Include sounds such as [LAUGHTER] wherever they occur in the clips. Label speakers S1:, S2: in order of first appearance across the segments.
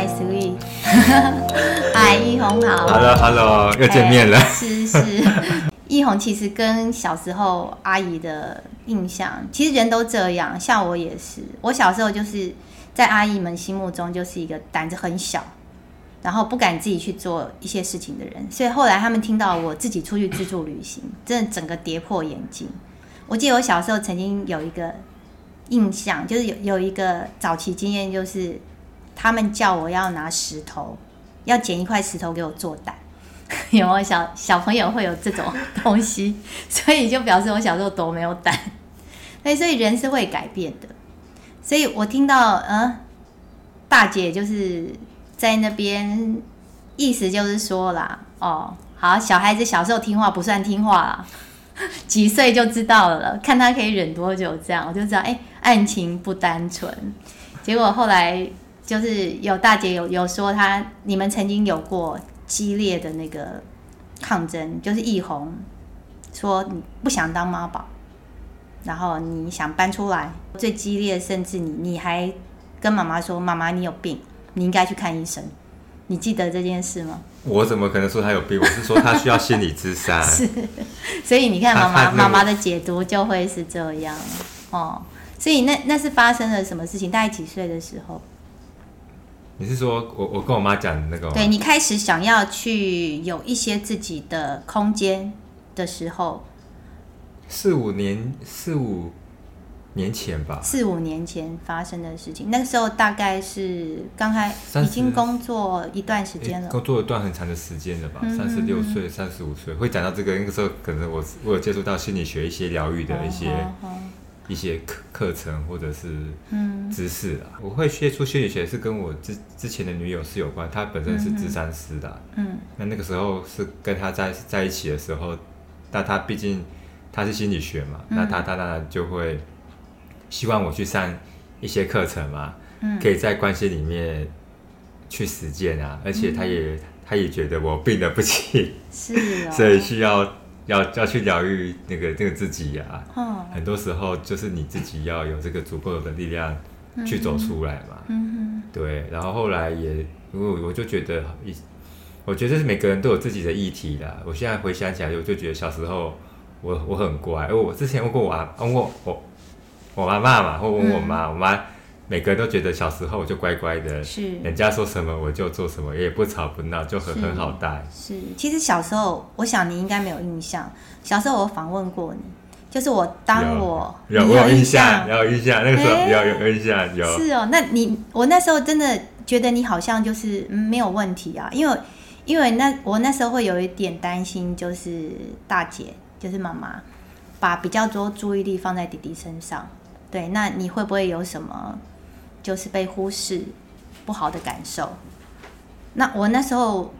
S1: my sweet，嗨，[LAUGHS] 一红好
S2: ，Hello Hello，又见面了。
S1: 是是，一红其实跟小时候阿姨的印象，其实人都这样，像我也是，我小时候就是在阿姨们心目中就是一个胆子很小，然后不敢自己去做一些事情的人，所以后来他们听到我自己出去自助旅行，真的整个跌破眼镜。我记得我小时候曾经有一个印象，就是有有一个早期经验，就是。他们叫我要拿石头，要捡一块石头给我做胆，[LAUGHS] 有没有小小朋友会有这种东西？[LAUGHS] 所以就表示我小时候多没有胆。[LAUGHS] 所以人是会改变的。所以我听到，嗯，大姐就是在那边，意思就是说啦，哦，好，小孩子小时候听话不算听话啦，几岁就知道了，看他可以忍多久，这样我就知道，哎，案情不单纯。结果后来。就是有大姐有有说她，你们曾经有过激烈的那个抗争，就是易红说你不想当妈宝，然后你想搬出来，最激烈，甚至你你还跟妈妈说，妈妈你有病，你应该去看医生，你记得这件事吗？
S2: 我怎么可能说他有病？我是说他需要心理咨商。[LAUGHS]
S1: 是，所以你看妈妈妈妈的解读就会是这样哦。所以那那是发生了什么事情？大概几岁的时候？
S2: 你是说我我跟我妈讲的那个？
S1: 对，你开始想要去有一些自己的空间的时候，
S2: 四五年四五年前吧。
S1: 四五年前发生的事情，那个时候大概是刚开已经工作一段时间了，
S2: 工作一段很长的时间了吧？三十六岁、三十五岁会讲到这个，那个时候可能我我有接触到心理学一些疗愈的一些。一些课课程或者是知识啊，嗯、我会接触心理学是跟我之之前的女友是有关，她本身是智商师的、啊，嗯，那那个时候是跟她在在一起的时候，但她毕竟她是心理学嘛，嗯、那她她当然就会希望我去上一些课程嘛，嗯，可以在关系里面去实践啊，而且她也她也觉得我病得不轻，是、哦，[LAUGHS] 所以需要。要要去疗愈那个那个自己呀、啊，哦、很多时候就是你自己要有这个足够的力量去走出来嘛。嗯嗯、对，然后后来也，因为我就觉得一，我觉得是每个人都有自己的议题啦。我现在回想起来，我就觉得小时候我我很乖，因为我之前问过我问过我我妈妈嘛，或问我妈，嗯、我妈。每个人都觉得小时候我就乖乖的，是人家说什么我就做什么，也不吵不闹，就很很好带。
S1: 是，其实小时候，我想你应该没有印象。小时候我访问过你，就是我当我
S2: 有有，有印象，有印象，那个时候有有印象有。
S1: 是哦，那你我那时候真的觉得你好像就是没有问题啊，因为因为那我那时候会有一点担心，就是大姐就是妈妈把比较多注意力放在弟弟身上，对，那你会不会有什么？就是被忽视，不好的感受。那我那时候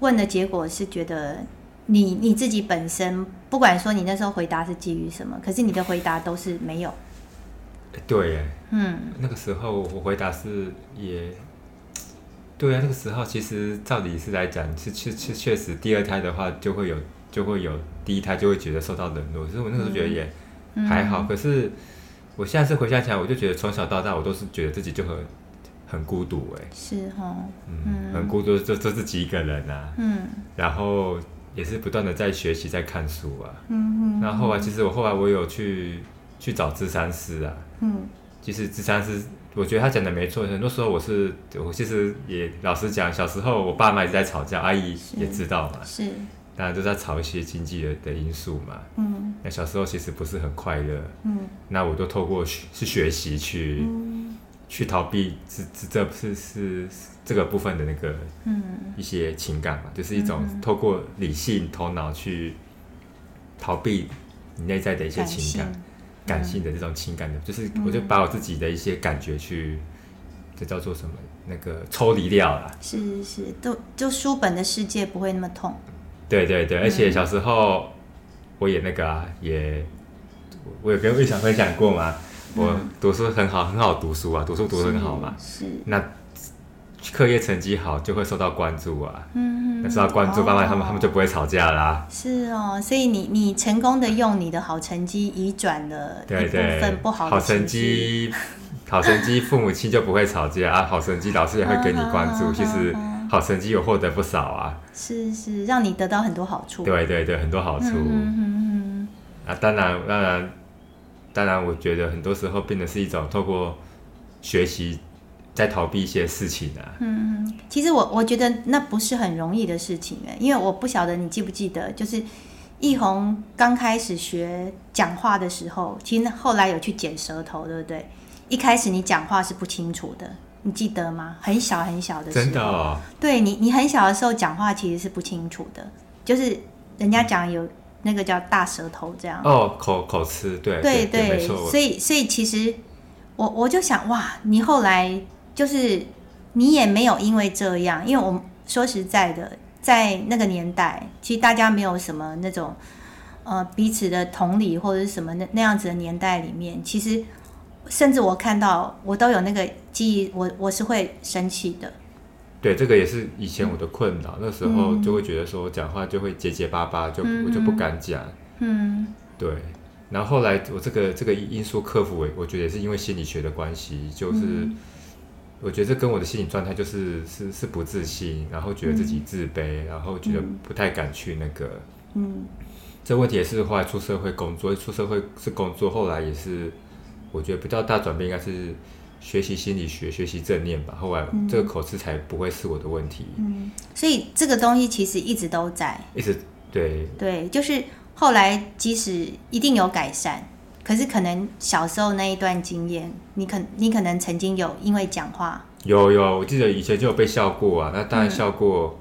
S1: 问的结果是觉得你你自己本身，不管说你那时候回答是基于什么，可是你的回答都是没有。
S2: 对耶，嗯，那个时候我回答是也，对啊，那个时候其实照理是来讲是确确确实第二胎的话就会有就会有第一胎就会觉得受到冷落，所以我那个时候觉得也还好，嗯，可是。我现在是回想起来，我就觉得从小到大，我都是觉得自己就很很孤独哎，
S1: 是哈，
S2: 嗯，很孤独，就就自己一个人啊，嗯，然后也是不断的在学习，在看书啊，嗯嗯，那后后来其实我后来我有去去找智商师啊，嗯，其实智商师，我觉得他讲的没错，很多时候我是我其实也老实讲，小时候我爸妈一直在吵架，阿姨也知道嘛，是。是当然都在炒一些经济的的因素嘛。嗯。那小时候其实不是很快乐。嗯。那我都透过学是学习去，嗯、去逃避这这这是是这个部分的那个嗯一些情感嘛，就是一种透过理性头脑去逃避你内在的一些情感，感性，感性的这种情感的，就是我就把我自己的一些感觉去，这叫做什么？那个抽离掉了。
S1: 是是是，都就书本的世界不会那么痛。
S2: 对对对，而且小时候我也那个啊，也我有跟魏翔分享过嘛，我读书很好，很好读书啊，读书读得很好嘛。是。那课业成绩好，就会受到关注啊。嗯嗯。受到关注，慢慢他们他们就不会吵架啦。
S1: 是哦，所以你你成功的用你的好成绩移转了一部分不好的
S2: 成绩。好成绩，父母亲就不会吵架啊。好成绩，老师也会给你关注。[LAUGHS] 其实好成绩有获得不少啊。
S1: 是是，让你得到很多好处。
S2: 对对对，很多好处。嗯嗯啊，当然当然当然，我觉得很多时候变得是一种透过学习在逃避一些事情啊。
S1: 嗯嗯，其实我我觉得那不是很容易的事情哎，因为我不晓得你记不记得，就是奕弘刚开始学讲话的时候，其实后来有去剪舌头，对不对？一开始你讲话是不清楚的，你记得吗？很小很小的时候，
S2: 真的哦？
S1: 对你，你很小的时候讲话其实是不清楚的，就是人家讲有那个叫大舌头这样。
S2: 哦，口口吃，
S1: 对对对。所以所以其实我我就想哇，你后来就是你也没有因为这样，因为我说实在的，在那个年代，其实大家没有什么那种呃彼此的同理或者是什么那那样子的年代里面，其实。甚至我看到我都有那个记忆，我我是会生气的。
S2: 对，这个也是以前我的困扰。嗯、那时候就会觉得说讲话就会结结巴巴，就、嗯、我就不敢讲。嗯，对。然后后来我这个这个因素克服，我我觉得也是因为心理学的关系，就是、嗯、我觉得这跟我的心理状态就是是是不自信，然后觉得自己自卑，嗯、然后觉得不太敢去那个。嗯，这问题也是后来出社会工作，出社会是工作，后来也是。我觉得比较大转变应该是学习心理学，学习正念吧。后来这个口吃才不会是我的问题。
S1: 嗯，所以这个东西其实一直都在，
S2: 一直对
S1: 对，就是后来即使一定有改善，可是可能小时候那一段经验，你可你可能曾经有因为讲话
S2: 有有，我记得以前就有被笑过啊。那当然笑过，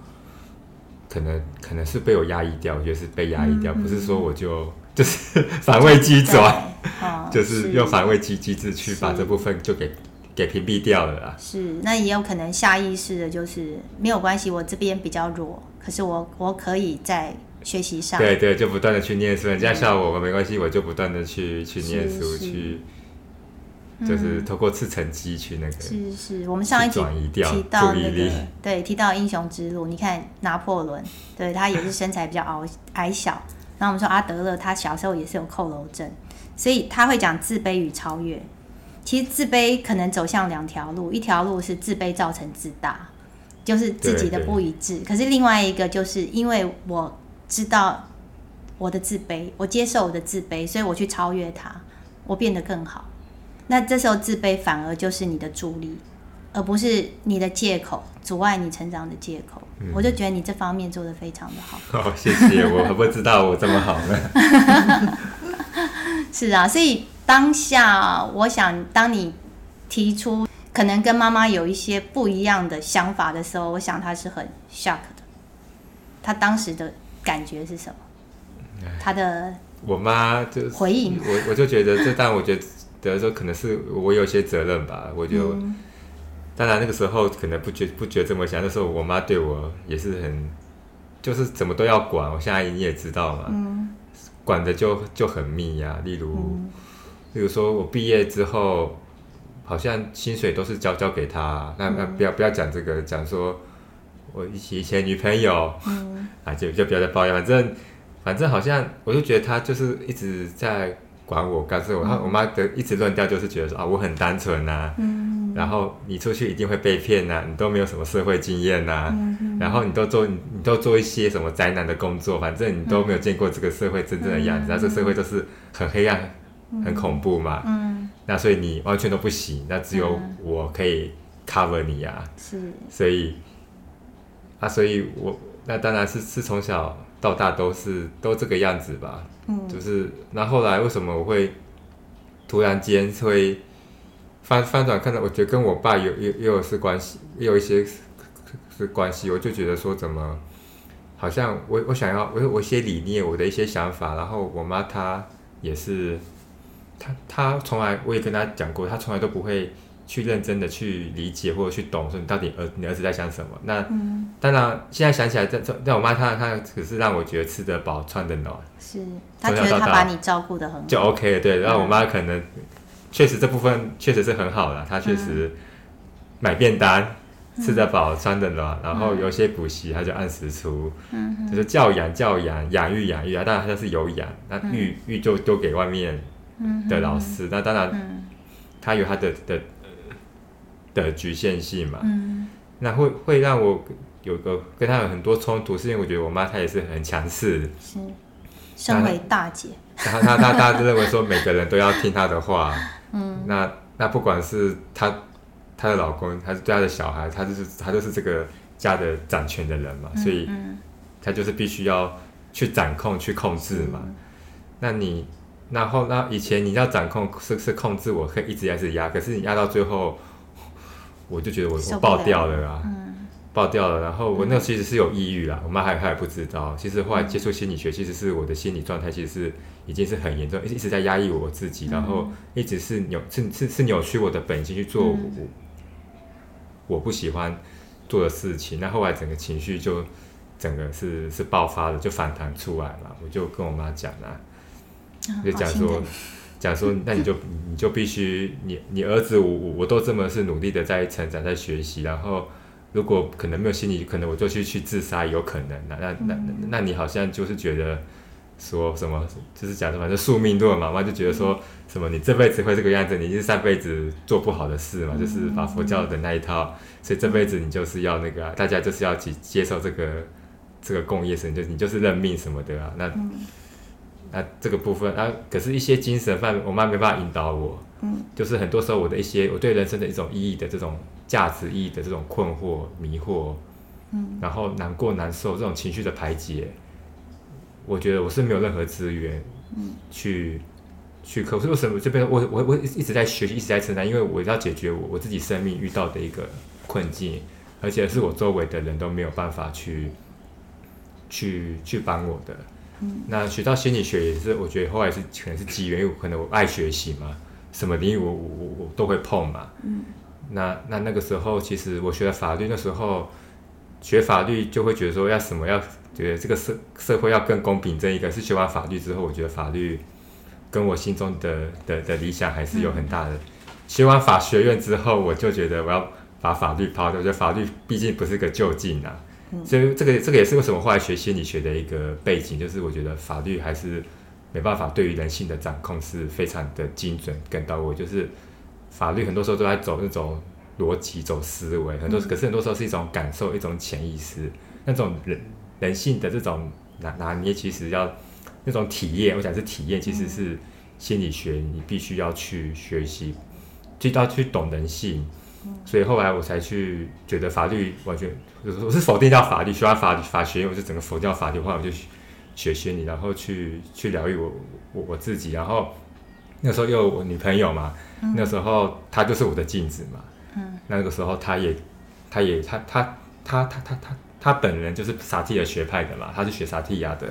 S2: 可能、嗯、可能是被我压抑掉，我觉得是被压抑掉，嗯、不是说我就。就是反胃机转，哦、[LAUGHS] 就是用反胃机机制去把这部分就给给屏蔽掉了啦。
S1: 是，那也有可能下意识的，就是没有关系，我这边比较弱，可是我我可以在学习上，
S2: 对对，就不断的去念书，人家笑我，我没关系，我就不断的去去念书，去，就是透过次成绩去那个。
S1: 是是，我们上一集提到那个，对，提到英雄之路，你看拿破仑，对他也是身材比较矮矮小。然后我们说阿德勒，他小时候也是有扣楼症，所以他会讲自卑与超越。其实自卑可能走向两条路，一条路是自卑造成自大，就是自己的不一致。可是另外一个就是因为我知道我的自卑，我接受我的自卑，所以我去超越它，我变得更好。那这时候自卑反而就是你的助力。而不是你的借口，阻碍你成长的借口。嗯、我就觉得你这方面做得非常的好。[LAUGHS]
S2: 哦，谢谢，我还不知道我这么好呢。[LAUGHS]
S1: 是啊，所以当下，我想当你提出可能跟妈妈有一些不一样的想法的时候，我想他是很 shock 的。他当时的感觉是什么？他的
S2: 我妈就
S1: 回应
S2: 我，我就觉得这，但我觉得说可能是我有些责任吧，我就。嗯当然那个时候可能不觉不觉这么想，那时候我妈对我也是很，就是怎么都要管。我现在你也知道嘛，嗯、管的就就很密呀、啊。例如，嗯、例如说我毕业之后，好像薪水都是交交给他。那那不要不要讲这个，讲说我以前女朋友，嗯、[LAUGHS] 啊就就不要再抱怨。反正反正好像我就觉得他就是一直在管我干涉我。嗯、我妈的一直论调就是觉得说啊我很单纯呐、啊。嗯然后你出去一定会被骗呐、啊，你都没有什么社会经验呐、啊，嗯、然后你都做你都做一些什么宅男的工作，反正你都没有见过这个社会真正的样子，那、这社会都是很黑暗、很恐怖嘛。嗯、那所以你完全都不行，那只有我可以 cover 你呀、啊。是，所以啊，所以我那当然是是从小到大都是都这个样子吧。嗯，就是那后来为什么我会突然间会？翻翻转看到，我觉得跟我爸有有也有是关系，也有一些是是关系。我就觉得说，怎么好像我我想要我我一些理念，我的一些想法，然后我妈她也是，她她从来我也跟她讲过，她从来都不会去认真的去理解或者去懂，说你到底儿你儿子在想什么。那、嗯、当然现在想起来，在在我妈她她只是让我觉得吃得饱穿得暖，
S1: 是她觉得她把你照顾的很好
S2: 就 OK 了，对。然后我妈可能。确实这部分确实是很好的，他确实买便当，吃得饱穿得暖，然后有些补习他就按时出，嗯就是教养教养养育养育啊，当然他是有养，那育育就丢给外面的老师，那当然他有他的的的局限性嘛，嗯。那会会让我有个跟他有很多冲突，是因为我觉得我妈她也是很强势，
S1: 是。身为大姐，
S2: 她她她她就认为说每个人都要听她的话，嗯，那那不管是她。她的老公，还是对她的小孩，她就是她就是这个家的掌权的人嘛，所以她就是必须要去掌控、去控制嘛。那你，然后那以前你要掌控是是控制，我可以一直压是压，可是你压到最后，我就觉得我我爆掉了啊，爆掉了。然后我那其实是有抑郁啦，我妈还还不知道。其实后来接触心理学，其实是我的心理状态其实是已经是很严重，一直在压抑我自己，然后一直是扭是是是扭曲我的本性去做我。我不喜欢做的事情，那后来整个情绪就整个是是爆发了，就反弹出来了。我就跟我妈讲了，啊、就讲说讲说，那你就你就必须你你儿子我我都这么是努力的在成长在学习，然后如果可能没有心理，可能我就去去自杀有可能的。那那那那你好像就是觉得。说什么就是讲的，反正宿命论嘛，妈妈就觉得说什么你这辈子会这个样子，你是上辈子做不好的事嘛，嗯、就是把佛教的那一套，嗯、所以这辈子你就是要那个、啊，大家就是要接接受这个这个共业神，就你就是认命什么的啊。那、嗯、那这个部分啊，可是一些精神犯，我妈没办法引导我，嗯，就是很多时候我的一些我对人生的一种意义的这种价值意义的这种困惑迷惑，嗯，然后难过难受这种情绪的排解。我觉得我是没有任何资源去，嗯、去克服。为什么这边我我我一直在学习，一直在承担，因为我要解决我我自己生命遇到的一个困境，而且是我周围的人都没有办法去去去帮我的。嗯、那学到心理学也是，我觉得后来是可能是机缘，因为可能我爱学习嘛，什么领域我我我我都会碰嘛。嗯、那那那个时候，其实我学了法律，那时候学法律就会觉得说要什么要。觉得这个社社会要更公平正义，可是学完法律之后，我觉得法律跟我心中的的的理想还是有很大的。嗯、学完法学院之后，我就觉得我要把法律抛掉。我觉得法律毕竟不是个就近呐，嗯、所以这个这个也是为什么后来学心理学的一个背景，就是我觉得法律还是没办法对于人性的掌控是非常的精准跟到位。就是法律很多时候都在走那种逻辑、走思维，很多、嗯、可是很多时候是一种感受、一种潜意识那种人。人性的这种拿拿捏，其实要那种体验，我想是体验，其实是心理学，你必须要去学习，就要去懂人性。所以后来我才去觉得法律完全，我是否定掉法律，学完法法学院，我就整个否定掉法律，后来我就学心理，然后去去疗愈我我我自己。然后那时候又有我女朋友嘛，那时候他就是我的镜子嘛。嗯。那个时候他也，他也，她她她她她她。他本人就是萨提尔学派的嘛，他是学萨提亚的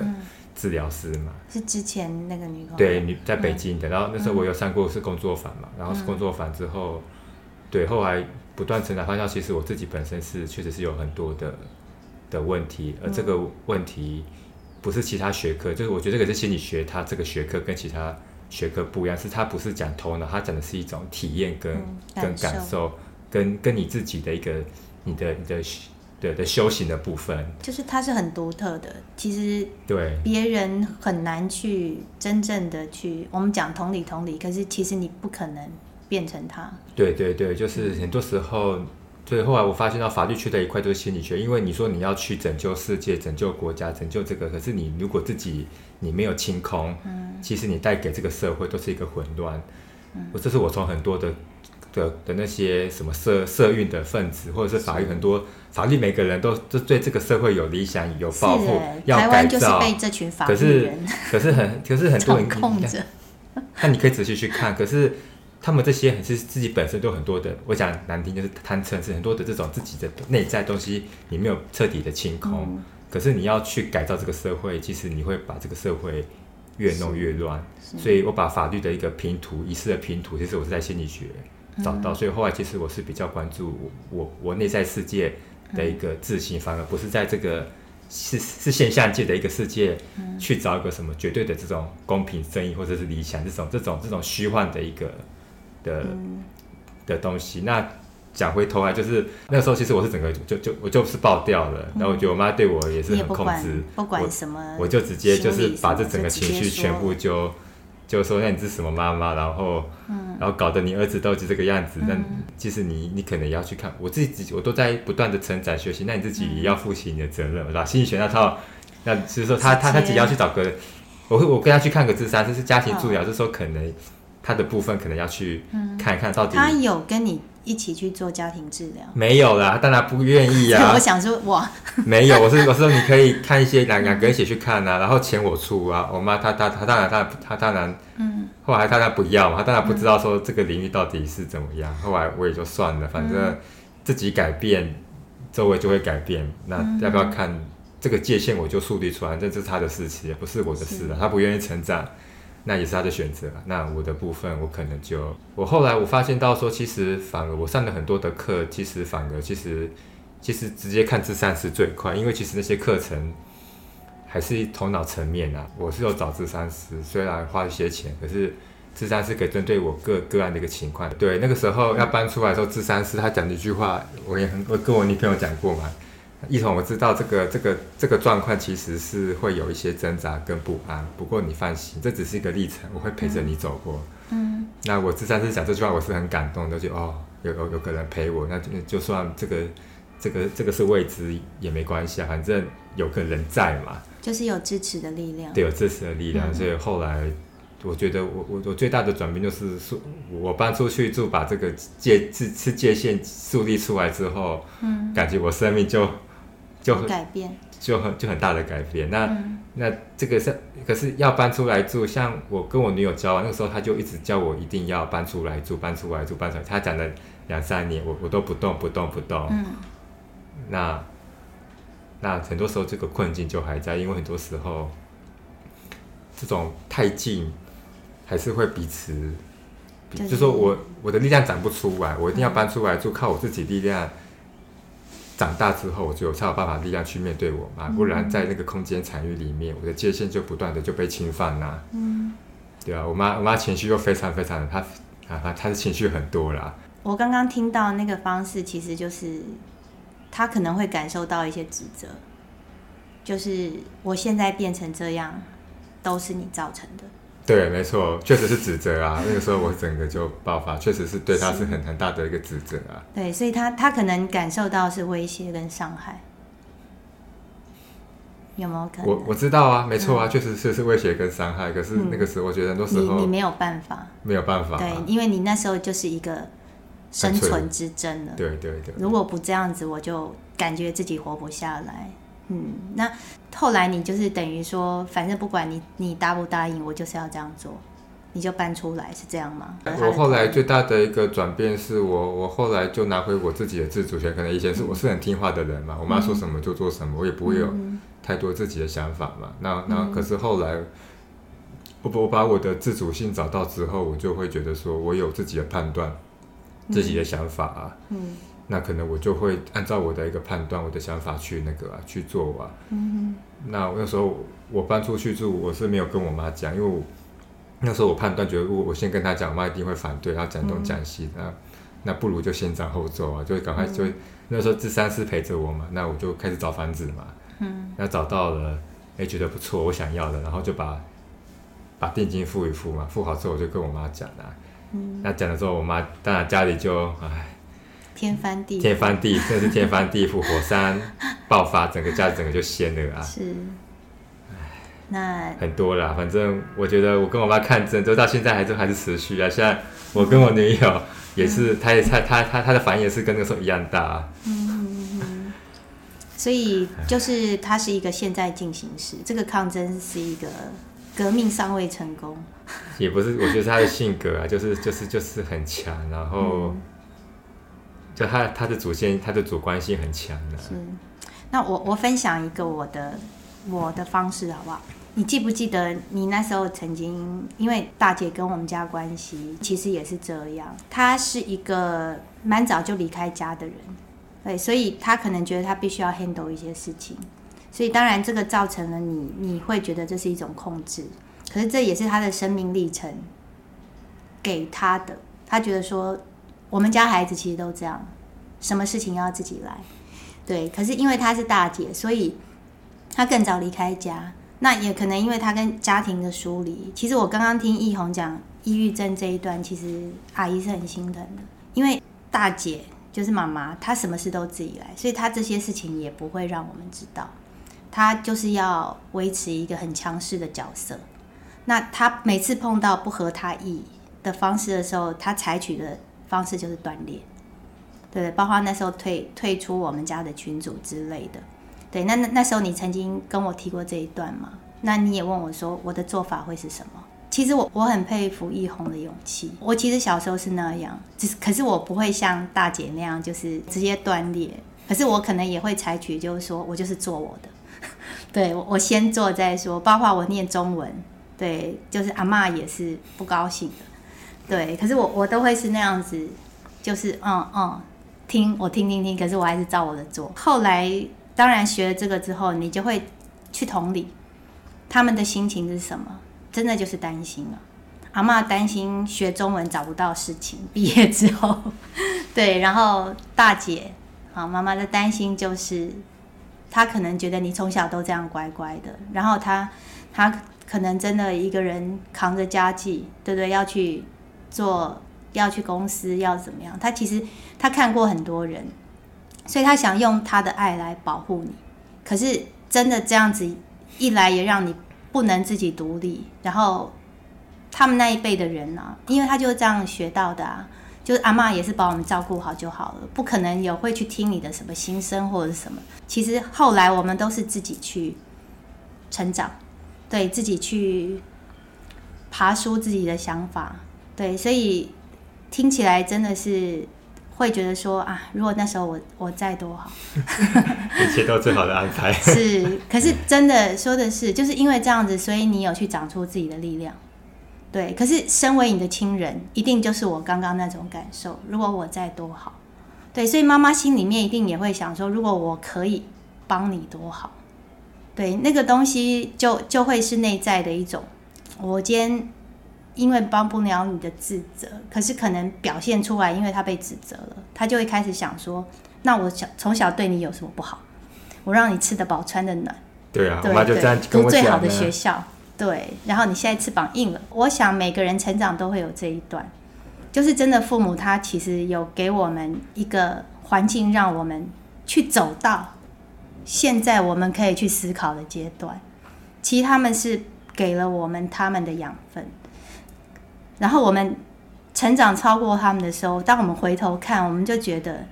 S2: 治疗师嘛、嗯，是
S1: 之前那个女工。
S2: 对女在北京的，嗯、然后那时候我有上过是工作坊嘛，嗯、然后是工作坊之后，对后来不断成长，发现其实我自己本身是确实是有很多的的问题，而这个问题不是其他学科，就是我觉得这个是心理学，它这个学科跟其他学科不一样，是它不是讲头脑，它讲的是一种体验跟、嗯、跟感受，跟跟你自己的一个你的你的。对的修行的部分，
S1: 就是它是很独特的。其实对别人很难去真正的去，我们讲同理同理，可是其实你不可能变成他。
S2: 对对对，就是很多时候，所以后来我发现到法律缺的一块就是心理学，因为你说你要去拯救世界、拯救国家、拯救这个，可是你如果自己你没有清空，嗯，其实你带给这个社会都是一个混乱。嗯，这是我从很多的。的的那些什么社社运的分子，或者是法律很多法律，每个人都都对这个社会有理想、有抱负，要改造。可是 [LAUGHS] 可是很可是很多人 [LAUGHS] 控制。那你可以仔细去看，可是他们这些很是自己本身都很多的，我讲难听就是贪嗔是很多的这种自己的内在东西，你没有彻底的清空。嗯、可是你要去改造这个社会，其实你会把这个社会越弄越乱。所以我把法律的一个拼图，仪式的拼图，其实我是在心理学。找到，所以后来其实我是比较关注我我我内在世界的一个自信，反而不是在这个是是现象界的一个世界去找一个什么绝对的这种公平正义或者是理想这种这种这种虚幻的一个的的东西。那讲回头来，就是那个时候其实我是整个就就我就是爆掉了，然后我觉得我妈对我也是很控制，
S1: 不管什么，
S2: 我就直接就是把这整个情绪全部就就说，那你是什么妈妈，然后然后搞得你儿子都是这个样子，那其实你你可能也要去看，我自己我都在不断的成长学习，那你自己也要负起你的责任，对吧？心理学那套，那就是说他他他自己要去找个，我会我跟他去看个咨商，这是家庭治疗，就是说可能。他的部分可能要去看一看到底。
S1: 他有跟你一起去做家庭治疗？
S2: 没有啦，[LAUGHS] 当然不愿意啊。[LAUGHS]
S1: 我想说，哇，[LAUGHS]
S2: 没有，我是我是说你可以看一些两两个人一起去看啊，然后钱我出啊。我妈她她她当然她她当然，嗯，后来她她不要嘛，她当然不知道说这个领域到底是怎么样。后来我也就算了，反正自己改变，周围就会改变。那要不要看这个界限，我就树立出来，这是他的事情，也不是我的事了。他不愿意成长。那也是他的选择。那我的部分，我可能就我后来我发现到说，其实反而我上了很多的课，其实反而其实其实直接看智商是最快，因为其实那些课程还是头脑层面啊。我是有找智商师，虽然花一些钱，可是智商师可以针对我个个案的一个情况。对，那个时候要搬出来的时候，咨商师他讲的一句话，我也很我跟我女朋友讲过嘛。一彤，我知道这个这个这个状况其实是会有一些挣扎跟不安，不过你放心，这只是一个历程，我会陪着你走过。嗯，那我之前是讲这句话，我是很感动的，就哦，有有有个人陪我，那就就算这个这个这个是未知也没关系啊，反正有个人在嘛，
S1: 就是有支持的力量，
S2: 对，有支持的力量。嗯，所以后来我觉得我我我最大的转变就是说，我搬出去住，把这个界是是界限树立出来之后，嗯，感觉我生命就。就很
S1: 改变，
S2: 就很就很大的改变。那、嗯、那这个是，可是要搬出来住。像我跟我女友交往那个时候，她就一直叫我一定要搬出来住，搬出来住，搬出来。她讲了两三年，我我都不动，不动，不动。嗯。那那很多时候这个困境就还在，因为很多时候这种太近，还是会彼此，就是、就说我我的力量长不出来，我一定要搬出来住，嗯、靠我自己力量。长大之后，我就才有办法力量去面对我妈，不然在那个空间场域里面，我的界限就不断的就被侵犯啦。嗯，对啊，我妈我妈情绪又非常非常的，她啊她的情绪很多啦。
S1: 我刚刚听到那个方式，其实就是她可能会感受到一些指责，就是我现在变成这样，都是你造成的。
S2: 对，没错，确实是指责啊。[LAUGHS] 那个时候我整个就爆发，确实是对他是很很大的一个指责啊。
S1: 对，所以他他可能感受到是威胁跟伤害，有没有可能？
S2: 我我知道啊，没错啊，确实是是威胁跟伤害。可是那个时候，我觉得很多时候
S1: 你你没有办法，
S2: 没有办法。
S1: 对，因为你那时候就是一个生存之争了。
S2: 对对对。
S1: 如果不这样子，我就感觉自己活不下来。嗯，那后来你就是等于说，反正不管你你答不答应，我就是要这样做，你就搬出来，是这样吗？
S2: 我后来最大的一个转变是我，我后来就拿回我自己的自主权。可能以前是我是很听话的人嘛，我妈说什么就做什么，我也不会有太多自己的想法嘛。那那可是后来，我我把我的自主性找到之后，我就会觉得说我有自己的判断，自己的想法啊。嗯。那可能我就会按照我的一个判断，我的想法去那个啊去做啊。嗯哼。那那时候我搬出去住，我是没有跟我妈讲，因为我那时候我判断觉得，我我先跟她讲，我妈一定会反对，要讲东讲西。那那不如就先斩后奏啊，就赶快就那时候咨商师陪着我嘛，那我就开始找房子嘛。嗯。那找到了，哎，觉得不错，我想要的，然后就把把定金付一付嘛，付好之后我就跟我妈讲啊。嗯。那讲了之后，我妈当然家里就哎。
S1: 天翻地
S2: 天翻地，[LAUGHS] 真的是天翻地覆，火山 [LAUGHS] 爆发，整个家整个就掀了啊！
S1: 是，那
S2: 很多啦，反正我觉得我跟我妈看诊，都到现在还是还是持续啊。现在我跟我女友也是，她也她她她她的反应也是跟那个时候一样大啊。嗯嗯
S1: 嗯。所以就是它是一个现在进行时，这个抗争是一个革命尚未成功。
S2: 也不是，我觉得他的性格啊，就是就是就是很强，然后。嗯就他他的主线，他的主观性很强的。是，
S1: 那我我分享一个我的我的方式好不好？你记不记得你那时候曾经，因为大姐跟我们家关系其实也是这样，她是一个蛮早就离开家的人，对，所以她可能觉得她必须要 handle 一些事情，所以当然这个造成了你你会觉得这是一种控制，可是这也是她的生命历程给她的，她觉得说。我们家孩子其实都这样，什么事情要自己来。对，可是因为她是大姐，所以她更早离开家。那也可能因为她跟家庭的疏离。其实我刚刚听易红讲抑郁症这一段，其实阿姨是很心疼的，因为大姐就是妈妈，她什么事都自己来，所以她这些事情也不会让我们知道。她就是要维持一个很强势的角色。那她每次碰到不合她意的方式的时候，她采取的方式就是断裂。对对，包括那时候退退出我们家的群组之类的。对，那那那时候你曾经跟我提过这一段吗？那你也问我说我的做法会是什么？其实我我很佩服易宏的勇气。我其实小时候是那样，只是可是我不会像大姐那样，就是直接断裂。可是我可能也会采取，就是说我就是做我的。[LAUGHS] 对，我我先做再说。包括我念中文，对，就是阿嬷也是不高兴的。对，可是我我都会是那样子，就是嗯嗯。听我听听听，可是我还是照我的做。后来当然学了这个之后，你就会去同理他们的心情是什么，真的就是担心了。阿嬷担心学中文找不到事情，毕业之后，[LAUGHS] 对，然后大姐啊，妈妈的担心就是，她可能觉得你从小都这样乖乖的，然后她她可能真的一个人扛着家计，对不对？要去做。要去公司要怎么样？他其实他看过很多人，所以他想用他的爱来保护你。可是真的这样子一来，也让你不能自己独立。然后他们那一辈的人啊，因为他就这样学到的啊，就是阿妈也是把我们照顾好就好了，不可能有会去听你的什么心声或者什么。其实后来我们都是自己去成长，对，自己去爬梳自己的想法，对，所以。听起来真的是会觉得说啊，如果那时候我我在多好，[LAUGHS]
S2: 一切都最好的安排。
S1: 是，可是真的说的是，就是因为这样子，所以你有去长出自己的力量。对，可是身为你的亲人，一定就是我刚刚那种感受。如果我在多好，对，所以妈妈心里面一定也会想说，如果我可以帮你多好，对，那个东西就就会是内在的一种，我今天。因为帮不了你的自责，可是可能表现出来，因为他被指责了，他就会开始想说：那我小从小对你有什么不好？我让你吃得饱，穿得暖。
S2: 对啊，对我妈就这样跟我讲。读最好的学校，
S1: 对，然后你现在翅膀硬了。我想每个人成长都会有这一段，就是真的父母他其实有给我们一个环境，让我们去走到现在我们可以去思考的阶段。其实他们是给了我们他们的养分。然后我们成长超过他们的时候，当我们回头看，我们就觉得，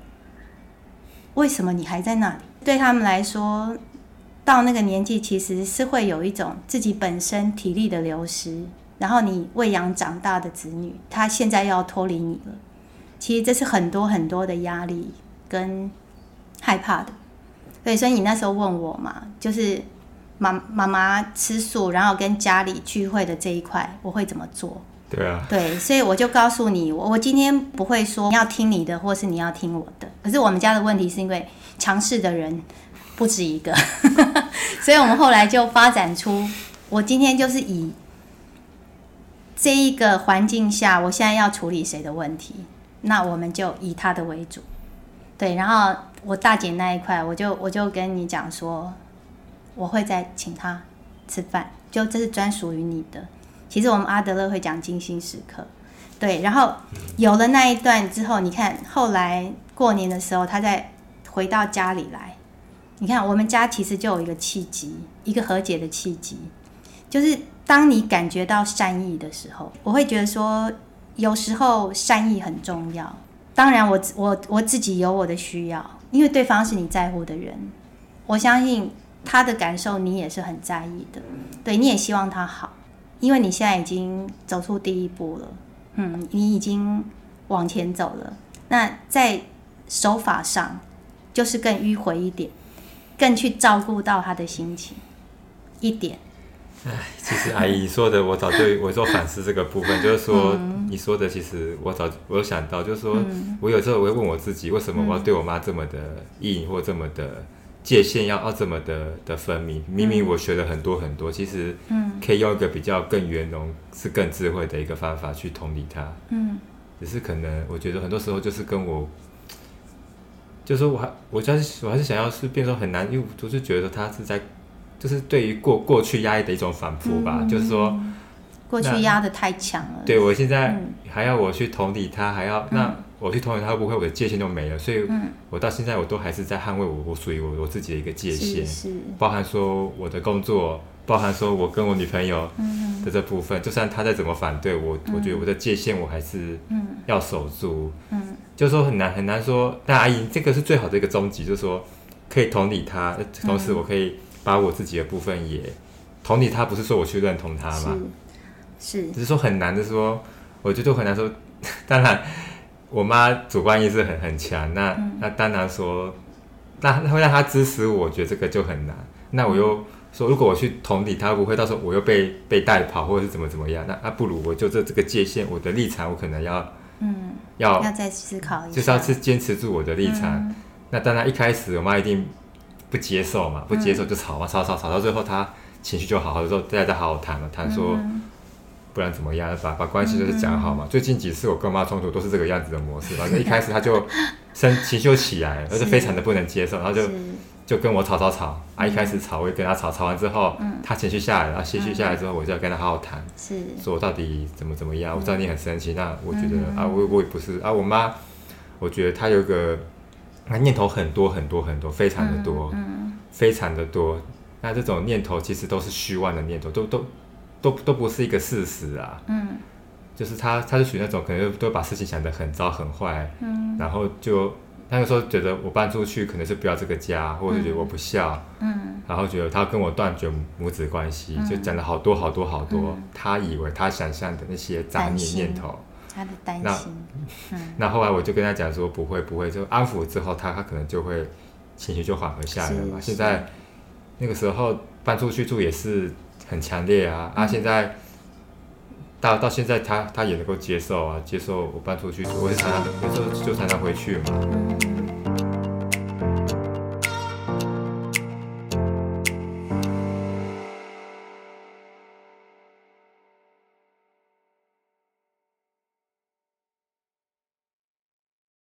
S1: 为什么你还在那里？对他们来说，到那个年纪，其实是会有一种自己本身体力的流失，然后你喂养长大的子女，他现在要脱离你了。其实这是很多很多的压力跟害怕的。对，所以你那时候问我嘛，就是妈妈妈吃素，然后跟家里聚会的这一块，我会怎么做？
S2: 对啊，
S1: 对，所以我就告诉你，我我今天不会说你要听你的，或是你要听我的。可是我们家的问题是因为强势的人不止一个，[LAUGHS] 所以我们后来就发展出，我今天就是以这一个环境下，我现在要处理谁的问题，那我们就以他的为主。对，然后我大姐那一块，我就我就跟你讲说，我会再请他吃饭，就这是专属于你的。其实我们阿德勒会讲精心时刻，对，然后有了那一段之后，你看后来过年的时候，他再回到家里来，你看我们家其实就有一个契机，一个和解的契机，就是当你感觉到善意的时候，我会觉得说，有时候善意很重要。当然，我我我自己有我的需要，因为对方是你在乎的人，我相信他的感受你也是很在意的，对，你也希望他好。因为你现在已经走出第一步了，嗯，你已经往前走了。那在手法上，就是更迂回一点，更去照顾到他的心情一点。
S2: 哎，其实阿姨说的，我早就我做反思这个部分，就是说你说的，其实我早我有想到，就是说我有时候我会问我自己，为什么我要对我妈这么的硬，或这么的。界限要要这么的的分明，明明我学了很多很多，嗯、其实嗯。可以用一个比较更圆融、是更智慧的一个方法去同理他。嗯，只是可能我觉得很多时候就是跟我就是我还我还是我还是想要是变成很难，因为我就是觉得他是在，就是对于过过去压抑的一种反扑吧，嗯、就是说
S1: 过去压的太强了。
S2: 对，我现在还要我去同理他，还要、嗯、那我去同理他，会不会我的界限就没了？所以，我到现在我都还是在捍卫我我属于我我自己的一个界限，是是。包含说我的工作，包含说我跟我女朋友的这部分，嗯、就算他再怎么反对我，我觉得我的界限我还是要守住。嗯。嗯就是说很难很难说，但阿姨这个是最好的一个终极，就是说可以同理他，同时我可以把我自己的部分也同理他，不是说我去认同他嘛，
S1: 是，
S2: 只是说很难的说，我觉得很难说。[LAUGHS] 当然，我妈主观意识很很强，那、嗯、那当然说，那会让她支持我，我觉得这个就很难。那我又说，如果我去同理她，不会到时候我又被被带跑，或者是怎么怎么样？那那不如我就这这个界限，我的立场，我可能要。
S1: 嗯，
S2: 要
S1: 要再思考一下，
S2: 就是要去坚持住我的立场。嗯、那当然一开始我妈一定不接受嘛，不接受就吵嘛，吵吵吵到最后她情绪就好，好的时候大家再好好谈嘛，谈说不然怎么样，把把关系就是讲好嘛。嗯、最近几次我跟我妈冲突都是这个样子的模式，[LAUGHS] 反正一开始她就生情绪就起来，而且非常的不能接受，然后就。就跟我吵吵吵啊！一开始吵，我也跟她吵，吵完之后，她情绪下来了，然后情绪下来之后，我就要跟她好好谈，是说到底怎么怎么样。我知道你很生气，那我觉得啊，我我也不是啊，我妈，我觉得她有个，她念头很多很多很多，非常的多，非常的多。那这种念头其实都是虚妄的念头，都都都都不是一个事实啊。嗯，就是他，他是属于那种可能都把事情想得很糟很坏，嗯，然后就。那个时候觉得我搬出去可能是不要这个家，或者觉得我不孝，嗯，然后觉得他跟我断绝母子关系，嗯、就讲了好多好多好多，嗯、他以为他想象的那些杂念念头，
S1: 他的担心。
S2: 那、嗯、那后来我就跟他讲说不会不会，就安抚之后他他可能就会情绪就缓和下来了嘛。现在那个时候搬出去住也是很强烈啊，嗯、啊现在。到到现在他，他他也能够接受啊，接受我搬出去，我是常常有时候就常常回去嘛。